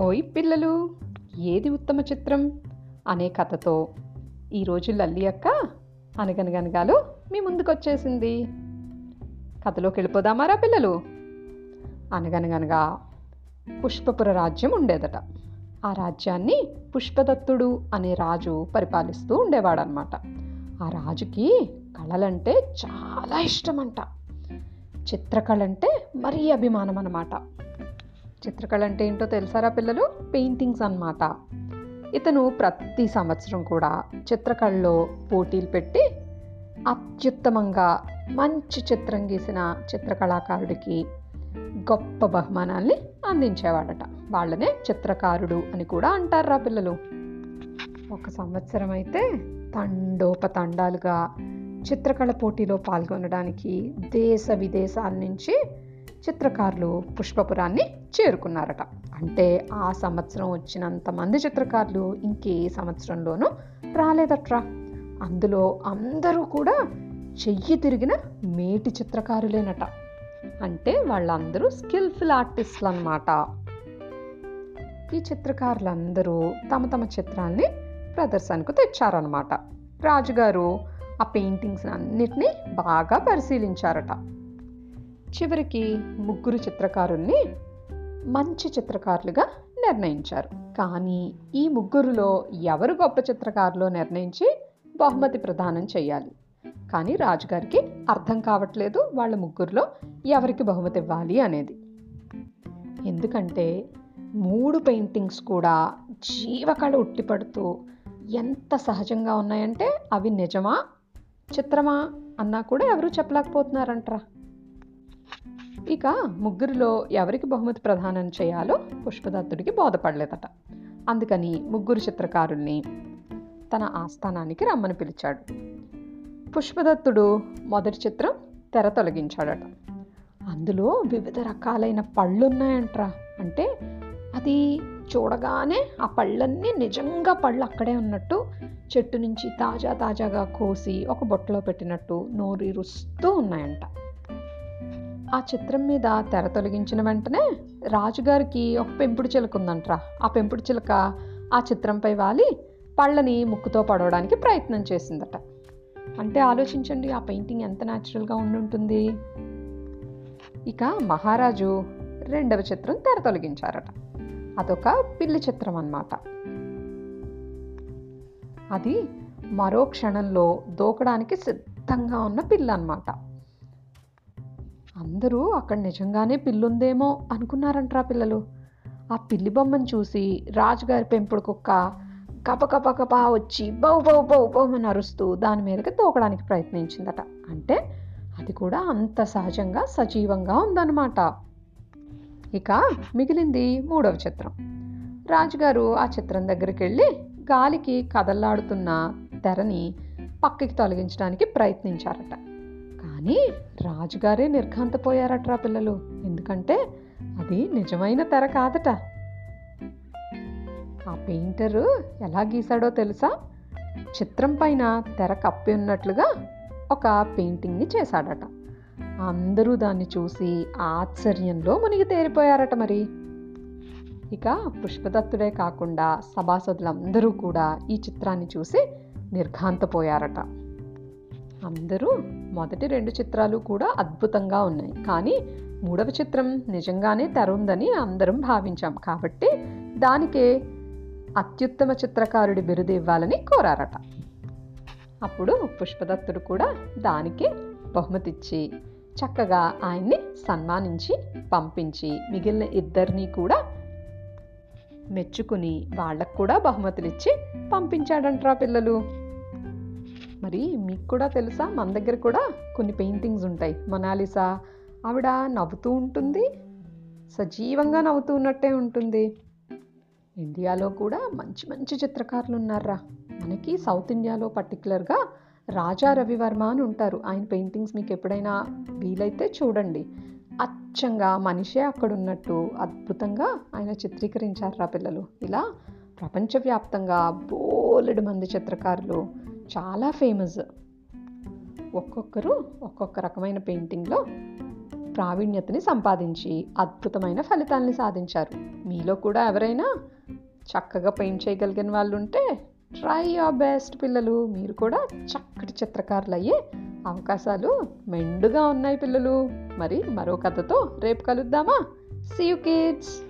ఓయ్ పిల్లలు ఏది ఉత్తమ చిత్రం? అనే కథతో ఈరోజు లల్లి అక్క అనగనగనగాలో మీ ముందుకు వచ్చేసింది కథలోకి వెళ్ళిపోదామారా పిల్లలు? అనగనగనగా పుష్పపుర రాజ్యం ఉండేదట. ఆ రాజ్యాన్ని పుష్పదత్తుడు అనే రాజు పరిపాలిస్తూ ఉండేవాడనమాట ఆ రాజుకి కళలంటే చాలా ఇష్టమంట. చిత్రకళ అంటే మరీ అభిమానం అన్నమాట చిత్రకళ అంటే ఏంటో తెలుసారా పిల్లలు? పెయింటింగ్స్ అన్నమాట. ఇతను ప్రతి సంవత్సరం కూడా చిత్రకళలో పోటీలు పెట్టి అత్యుత్తమంగా మంచి చిత్రం గీసిన చిత్రకళాకారుడికి గొప్ప బహుమానాల్ని అందించేవాడట. వాళ్ళనే చిత్రకారుడు అని కూడా అంటారా పిల్లలు. ఒక సంవత్సరం అయితే తండోపతండాలుగా చిత్రకళ పోటీలో పాల్గొనడానికి దేశ విదేశాల నుంచి చిత్రకారులు పుష్పపురాన్ని చేరుకున్నారట. అంటే ఆ సంవత్సరం వచ్చినంత మంది చిత్రకారులు ఇంకే సంవత్సరంలోనూ రాలేదట్రా. అందులో అందరూ కూడా చెయ్యి తిరిగిన మేటి చిత్రకారులేనట. అంటే వాళ్ళందరూ స్కిల్ఫుల్ ఆర్టిస్టులు అనమాట ఈ చిత్రకారులందరూ తమ తమ చిత్రాల్ని ప్రదర్శనకు తెచ్చారనమాట రాజుగారు ఆ పెయింటింగ్స్ అన్నిటినీ బాగా పరిశీలించారట. చివరికి ముగ్గురు చిత్రకారుల్ని మంచి చిత్రకారులుగా నిర్ణయించారు. కానీ ఈ ముగ్గురులో ఎవరు గొప్ప చిత్రకారులో నిర్ణయించి బహుమతి ప్రదానం చేయాలి? కానీ రాజుగారికి అర్థం కావట్లేదు వాళ్ళ ముగ్గురులో ఎవరికి బహుమతి ఇవ్వాలి అనేది. ఎందుకంటే మూడు పెయింటింగ్స్ కూడా జీవకళ ఉట్టిపడుతూ ఎంత సహజంగా ఉన్నాయంటే అవి నిజమా చిత్రమా అన్నా కూడా ఎవరూ చెప్పలేకపోతున్నారంటరా. ఇక ముగ్గురిలో ఎవరికి బహుమతి ప్రదానం చేయాలో పుష్పదత్తుడికి బోధపడలేదట. అందుకని ముగ్గురు చిత్రకారుల్ని తన ఆస్థానానికి రమ్మని పిలిచాడు. పుష్పదత్తుడు మొదటి చిత్రం తెర తొలగించాడట. అందులో వివిధ రకాలైన పళ్ళున్నాయంట్రా. అంటే అది చూడగానే ఆ పళ్ళన్నీ నిజంగా పళ్ళు అక్కడే ఉన్నట్టు చెట్టు నుంచి తాజా తాజాగా కోసి ఒక బొట్టలో పెట్టినట్టు నోరు రుస్తూ ఉన్నాయంట. ఆ చిత్రం మీద తెర తొలగించిన వెంటనే రాజుగారికి ఒక పెంపుడు చిలుక ఉందంట్రా. ఆ పెంపుడు చిలుక ఆ చిత్రంపై వాలి పళ్ళని ముక్కుతో పడవడానికి ప్రయత్నం చేసిందట. అంటే ఆలోచించండి ఆ పెయింటింగ్ ఎంత న్యాచురల్గా ఉండుంటుంది. ఇక మహారాజు రెండవ చిత్రం తెర తొలగించారట. అదొక పిల్లి చిత్రం అన్నమాట. అది మరో క్షణంలో దూకడానికి సిద్ధంగా ఉన్న పిల్ల అన్నమాట. అందరూ అక్కడ నిజంగానే పిల్లుందేమో అనుకున్నారంట్రా పిల్లలు. ఆ పిల్లి బొమ్మను చూసి రాజుగారి పెంపుడు కుక్క కపకపకపా వచ్చి బౌ బౌ బౌ బౌమని అరుస్తూ దాని మీదకి తోకడానికి ప్రయత్నించిందట. అంటే అది కూడా అంత సహజంగా సజీవంగా ఉందన్నమాట. ఇక మిగిలింది మూడవ చిత్రం. రాజుగారు ఆ చిత్రం దగ్గరికి వెళ్ళి గాలికి కదల్లాడుతున్న తెరని పక్కకి తొలగించడానికి ప్రయత్నించారట. కానీ రాజుగారే నిర్ఘాంతపోయారట్రా పిల్లలు. ఎందుకంటే అది నిజమైన తెర కాదట. ఆ పెయింటరు ఎలా గీశాడో తెలుసా? చిత్రం పైన తెర కప్పి ఉన్నట్లుగా ఒక పెయింటింగ్ని చేశాడట. అందరూ దాన్ని చూసి ఆశ్చర్యంలో మునిగి తేరిపోయారట మరి. ఇక పుష్పదత్తుడే కాకుండా సభాసదులందరూ కూడా ఈ చిత్రాన్ని చూసి నిర్ఘాంతపోయారట. అందరూ మొదటి రెండు చిత్రాలు కూడా అద్భుతంగా ఉన్నాయి. కానీ మూడవ చిత్రం నిజంగానే తరుందని ఉందని అందరం భావించాం. కాబట్టి దానికే అత్యుత్తమ చిత్రకారుడి బిరుదు ఇవ్వాలని కోరారట. అప్పుడు పుష్పదత్తుడు కూడా దానికి బహుమతిచ్చి చక్కగా ఆయన్ని సన్మానించి పంపించి మిగిలిన ఇద్దరిని కూడా మెచ్చుకుని వాళ్ళకు కూడా బహుమతులు ఇచ్చి పంపించాడంట్రా పిల్లలు. మరి మీకు కూడా తెలుసా? మన దగ్గర కూడా కొన్ని పెయింటింగ్స్ ఉంటాయి. మొనాలిసా ఆవిడ నవ్వుతూ ఉంటుంది. సజీవంగా నవ్వుతూ ఉన్నట్టే ఉంటుంది. ఇండియాలో కూడా మంచి మంచి చిత్రకారులు ఉన్నారా? మనకి సౌత్ ఇండియాలో పర్టికులర్గా రాజా రవివర్మ అని ఉంటారు. ఆయన పెయింటింగ్స్ మీకు ఎప్పుడైనా వీలైతే చూడండి. అచ్చంగా మనిషే అక్కడ ఉన్నట్టు అద్భుతంగా ఆయన చిత్రీకరించారు రా పిల్లలు. ఇలా ప్రపంచవ్యాప్తంగా బోలెడు మంది చిత్రకారులు చాలా ఫేమస్ ఒక్కొక్కరు ఒక్కొక్క రకమైన పెయింటింగ్లో ప్రావీణ్యతని సంపాదించి అద్భుతమైన ఫలితాలని సాధించారు. మీలో కూడా ఎవరైనా చక్కగా పెయింట్ చేయగలిగిన వాళ్ళు ఉంటే ట్రై యువర్ బెస్ట్ పిల్లలు. మీరు కూడా చక్కటి చిత్రకారులు అయ్యే అవకాశాలు మెండుగా ఉన్నాయి పిల్లలు. మరి మరో కథతో రేపు కలుద్దామా? See you kids